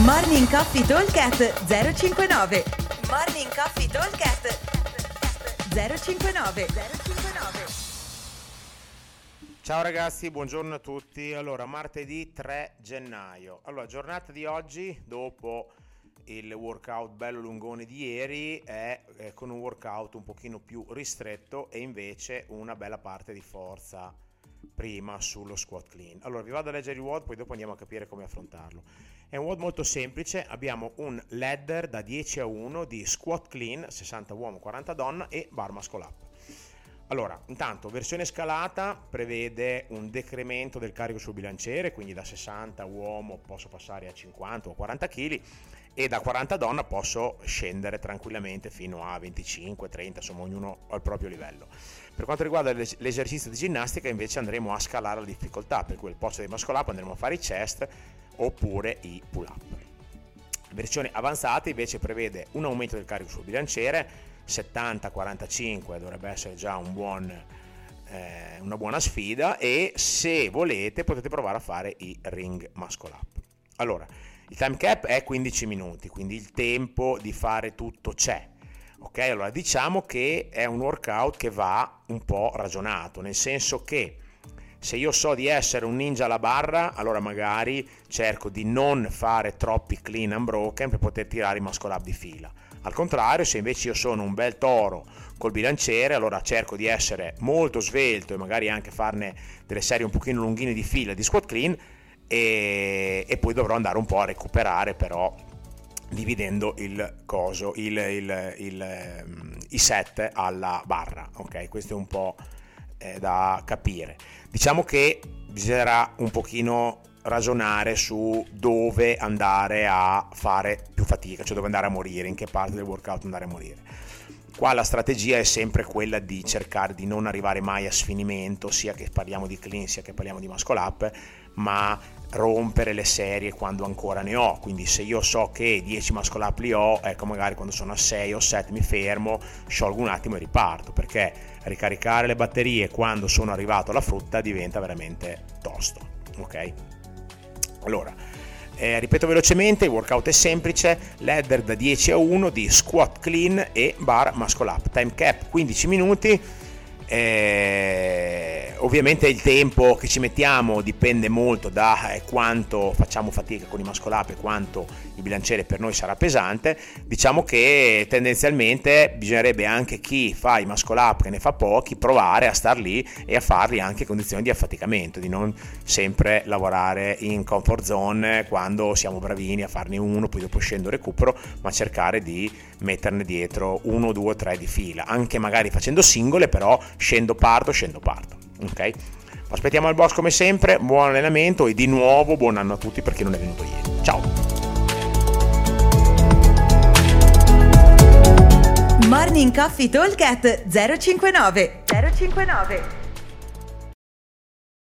Morning Coffee Talkcast 059 Morning Coffee Talkcast 059 059 Ciao ragazzi, buongiorno a tutti. Allora, martedì 3 gennaio. Allora, giornata di oggi, dopo il workout bello lungone di ieri, è, è con un workout un pochino più ristretto e invece una bella parte di forza prima sullo squat clean. Allora vi vado a leggere il WOD, poi dopo andiamo a capire come affrontarlo. È un WOD molto semplice, abbiamo un ladder da 10 a 1 di squat clean, 60 uomo, 40 donna e bar muscle up. Allora, intanto, versione scalata prevede un decremento del carico sul bilanciere, quindi da 60 uomo posso passare a 50 o 40 kg e da 40 donna posso scendere tranquillamente fino a 25, 30, insomma ognuno al proprio livello. Per quanto riguarda l'esercizio di ginnastica invece andremo a scalare la difficoltà, per cui il posto dei muscle up andremo a fare i chest oppure i pull up. Versione avanzata invece prevede un aumento del carico sul bilanciere, 70-45 dovrebbe essere già un buon, eh, una buona sfida e se volete potete provare a fare i ring muscle up. Allora, il time cap è 15 minuti, quindi il tempo di fare tutto c'è. Ok, allora diciamo che è un workout che va un po' ragionato, nel senso che se io so di essere un ninja alla barra, allora magari cerco di non fare troppi clean unbroken per poter tirare i muscle up di fila. Al contrario, se invece io sono un bel toro col bilanciere, allora cerco di essere molto svelto e magari anche farne delle serie un pochino lunghine di fila di squat clean e, e poi dovrò andare un po' a recuperare però dividendo il coso, il, il, il, um, i set alla barra. Ok, questo è un po' eh, da capire. Diciamo che bisognerà un pochino ragionare su dove andare a fare più fatica, cioè dove andare a morire, in che parte del workout andare a morire. Qua la strategia è sempre quella di cercare di non arrivare mai a sfinimento, sia che parliamo di clean sia che parliamo di muscle up, ma rompere le serie quando ancora ne ho. Quindi se io so che 10 muscle up li ho, ecco magari quando sono a 6 o 7 mi fermo, sciolgo un attimo e riparto, perché ricaricare le batterie quando sono arrivato alla frutta diventa veramente tosto. Ok? Allora, eh, ripeto velocemente, il workout è semplice, ladder da 10 a 1 di squat clean e bar muscle up. Time cap 15 minuti. Eh, ovviamente il tempo che ci mettiamo dipende molto da eh, quanto facciamo fatica con i muscle up e quanto il bilanciere per noi sarà pesante. Diciamo che tendenzialmente bisognerebbe anche chi fa i muscle up, che ne fa pochi, provare a star lì e a farli anche in condizioni di affaticamento, di non sempre lavorare in comfort zone quando siamo bravini a farne uno, poi dopo scendo recupero, ma cercare di metterne dietro uno, due, tre di fila, anche magari facendo singole, però scendo parto, scendo parto ok? Aspettiamo al boss come sempre, buon allenamento e di nuovo buon anno a tutti perché non è venuto ieri. Ciao! Morning Coffee Talk 059 059